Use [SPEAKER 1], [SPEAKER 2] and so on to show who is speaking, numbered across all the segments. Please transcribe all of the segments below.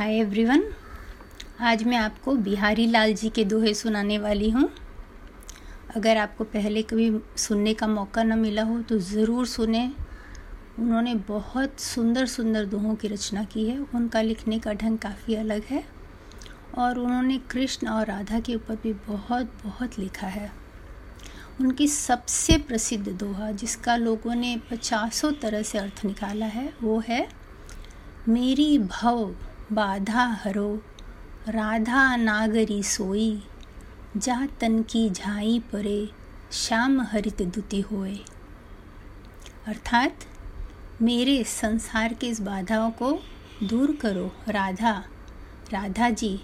[SPEAKER 1] Hi everyone आज मैं आपको बिहारी लाल जी के दोहे सुनाने वाली हूँ। अगर आपको पहले कभी सुनने का मौका न मिला हो तो ज़रूर सुने। उन्होंने बहुत सुंदर सुंदर दोहों की रचना की है। उनका लिखने का ढंग काफ़ी अलग है और उन्होंने कृष्ण और राधा के ऊपर भी बहुत बहुत लिखा है। उनकी सबसे प्रसिद्ध दोहा, जिसका लोगों ने पचासों तरह से अर्थ निकाला है, वो है, मेरी भव बाधा हरो, राधा नागरी सोई, जा तन की झाई परे, श्याम हरित दुति होए। अर्थात, मेरे संसार के इस बाधाओं को दूर करो, राधा। राधा जी,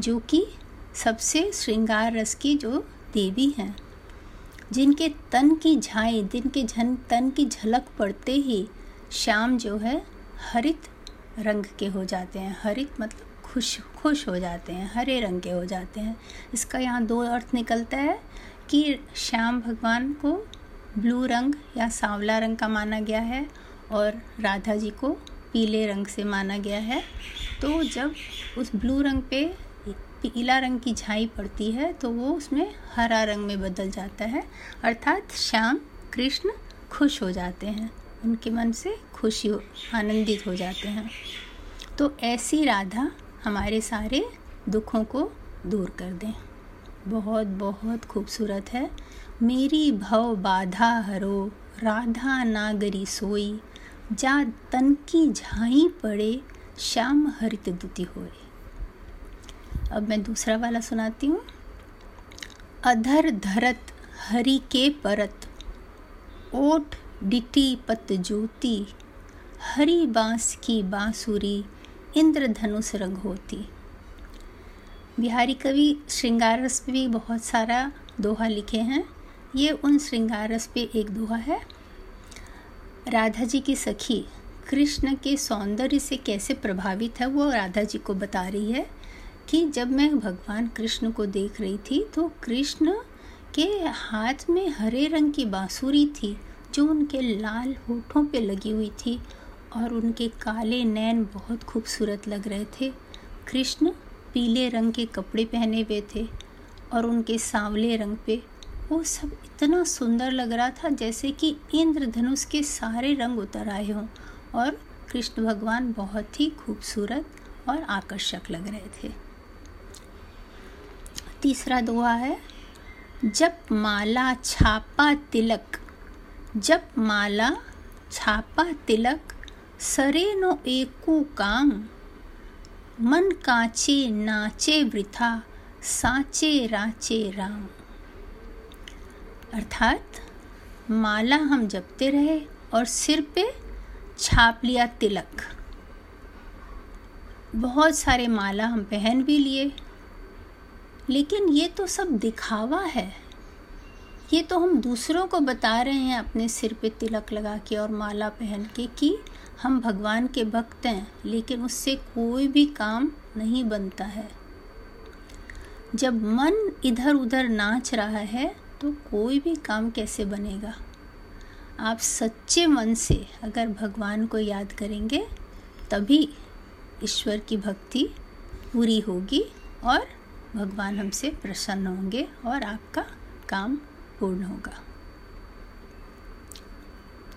[SPEAKER 1] जो कि सबसे श्रृंगार रस की जो देवी हैं, जिनके तन की झाई दिन के झन, तन की झलक पड़ते ही श्याम जो है, हरित रंग के हो जाते हैं हरित मतलब खुश खुश हो जाते हैं, हरे रंग के हो जाते हैं। इसका यहाँ दो अर्थ निकलता है कि श्याम भगवान को ब्लू रंग या सांवला रंग का माना गया है और राधा जी को पीले रंग से माना गया है। तो जब उस ब्लू रंग पे पीला रंग की झाई पड़ती है तो वो उसमें हरा रंग में बदल जाता है। अर्थात श्याम, कृष्ण खुश हो जाते हैं। उनके मन से खुशी हो, आनंदित हो जाते हैं। तो ऐसी राधा हमारे सारे दुखों को दूर कर दें। बहुत बहुत खूबसूरत है। मेरी भव बाधा हरो, राधा नागरी सोई। जा तन की झाई पड़े, श्याम हरित दुति होए। अब मैं दूसरा वाला सुनाती हूँ। अधर धरत हरि के परत, ओठ डिटी पत ज्योति, हरी बाँस की बांसुरी, इंद्रधनुष रंग होती। बिहारी कवि श्रृंगार रस पे भी बहुत सारा दोहा लिखे हैं। ये उन श्रृंगार रस पे एक दोहा है। राधा जी की सखी, कृष्ण के सौंदर्य से कैसे प्रभावित है वो राधा जी को बता रही है कि जब मैं भगवान कृष्ण को देख रही थी तो कृष्ण के हाथ में हरे रंग की बांसुरी थी। जो उनके लाल होठों पे लगी हुई थी और उनके काले नैन बहुत खूबसूरत लग रहे थे। कृष्ण पीले रंग के कपड़े पहने हुए थे और उनके सांवले रंग पे वो सब इतना सुंदर लग रहा था जैसे कि इंद्रधनुष के सारे रंग उतर आए हों और कृष्ण भगवान बहुत ही खूबसूरत और आकर्षक लग रहे थे। तीसरा दुआ है, जब माला छापा तिलक जब माला, छापा, तिलक, सरे नो एकू काम मन काचे नाचे वृथा, साचे राचे राम। अर्थात, माला हम जपते रहे और सिर पे छाप लिया तिलक। बहुत सारे माला हम पहन भी लिए, लेकिन ये तो सब दिखावा है। ये तो हम दूसरों को बता रहे हैं अपने सिर पे तिलक लगा के और माला पहन के कि हम भगवान के भक्त हैं, लेकिन उससे कोई भी काम नहीं बनता है। जब मन इधर उधर नाच रहा है तो कोई भी काम कैसे बनेगा? आप सच्चे मन से अगर भगवान को याद करेंगे, तभी ईश्वर की भक्ति पूरी होगी और भगवान हमसे प्रसन्न होंगे और आपका काम पूर्ण होगा।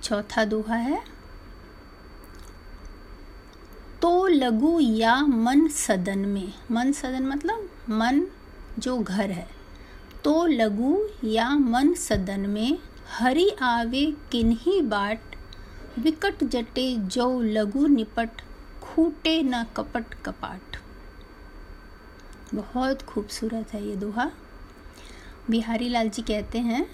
[SPEAKER 1] चौथा दोहा है तो लघु या मन सदन में, मन सदन मतलब मन जो घर है तो लघु या मन सदन में हरि आवे किन्ही बाट, विकट जटे जो लघु निपट, खूटे न कपट कपाट। बहुत खूबसूरत है ये दोहा। बिहारी लाल जी कहते हैं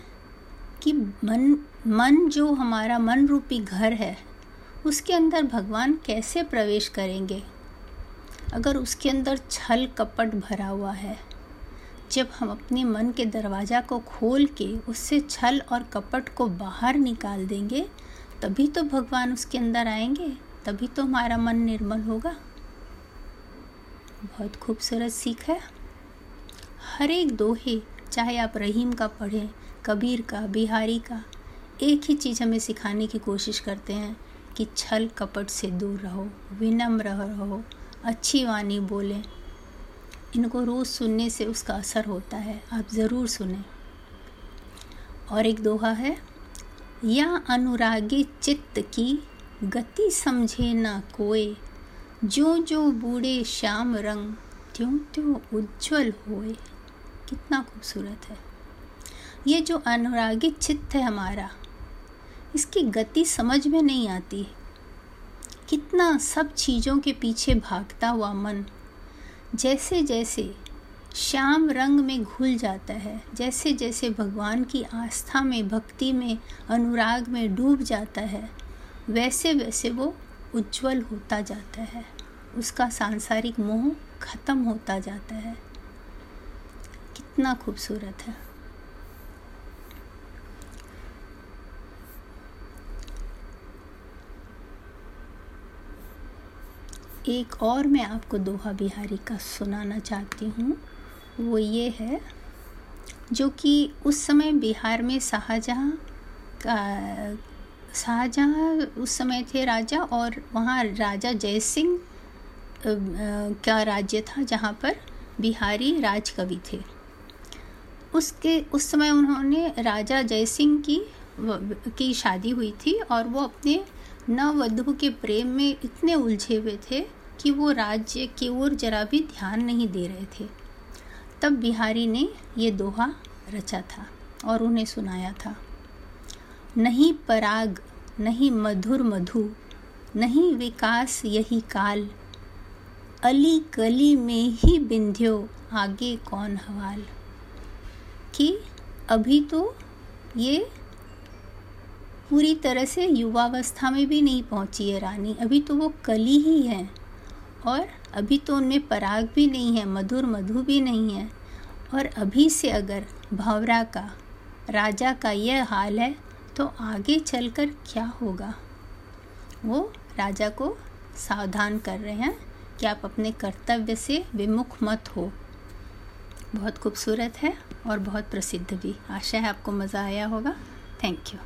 [SPEAKER 1] कि मन मन जो हमारा मन रूपी घर है, उसके अंदर भगवान कैसे प्रवेश करेंगे? अगर उसके अंदर छल कपट भरा हुआ है, जब हम अपने मन के दरवाज़ा को खोल के उससे छल और कपट को बाहर निकाल देंगे, तभी तो भगवान उसके अंदर आएँगे, तभी तो हमारा मन निर्मल होगा। बहुत खूबसूरत सीख है। हर एक दोहे चाहे आप रहीम का पढ़ें, कबीर का, बिहारी का, एक ही चीज़ हमें सिखाने की कोशिश करते हैं कि छल कपट से दूर रहो, विनम्र रहो, अच्छी वाणी बोलें। इनको रोज़ सुनने से उसका असर होता है, आप ज़रूर सुने। और एक दोहा है, या अनुरागी चित्त की गति समझे ना कोई जो जो बूढ़े श्याम रंग, त्यों त्यों उज्जवल होए। कितना खूबसूरत है। ये जो अनुरागी चित्त है हमारा, इसकी गति समझ में नहीं आती। कितना सब चीज़ों के पीछे भागता हुआ मन जैसे जैसे श्याम रंग में घुल जाता है जैसे जैसे भगवान की आस्था में, भक्ति में, अनुराग में डूब जाता है वैसे वैसे वो उज्जवल होता जाता है। उसका सांसारिक मोह खत्म होता जाता है। कितना खूबसूरत है। एक और मैं आपको दोहा बिहारी का सुनाना चाहती हूँ। वो ये है, जो कि उस समय बिहार में शाहजहाँ का, शाहजहाँ उस समय थे राजा और वहाँ राजा जय सिंह का राज्य था जहाँ पर बिहारी राजकवि थे। उसके, उस समय उन्होंने राजा जय सिंह की की शादी हुई थी और वो अपने नववधु के प्रेम में इतने उलझे हुए थे कि वो राज्य की ओर जरा भी ध्यान नहीं दे रहे थे। तब बिहारी ने ये दोहा रचा था और उन्हें सुनाया था। नहीं पराग, नहीं मधुर मधु, नहीं विकास यही काल, अली कली में ही बिंध्यो आगे कौन हवाल। कि अभी तो ये पूरी तरह से युवावस्था में भी नहीं पहुँची है रानी। अभी तो वो कली ही है और अभी तो उनमें पराग भी नहीं है, मधुर मधु भी नहीं है। और अभी से अगर भंवरा का, राजा का यह हाल है तो आगे चलकर क्या होगा? वो राजा को सावधान कर रहे हैं कि आप अपने कर्तव्य से विमुख मत हो। बहुत खूबसूरत है। और बहुत प्रसिद्ध भी। आशा है आपको मज़ा आया होगा। Thank you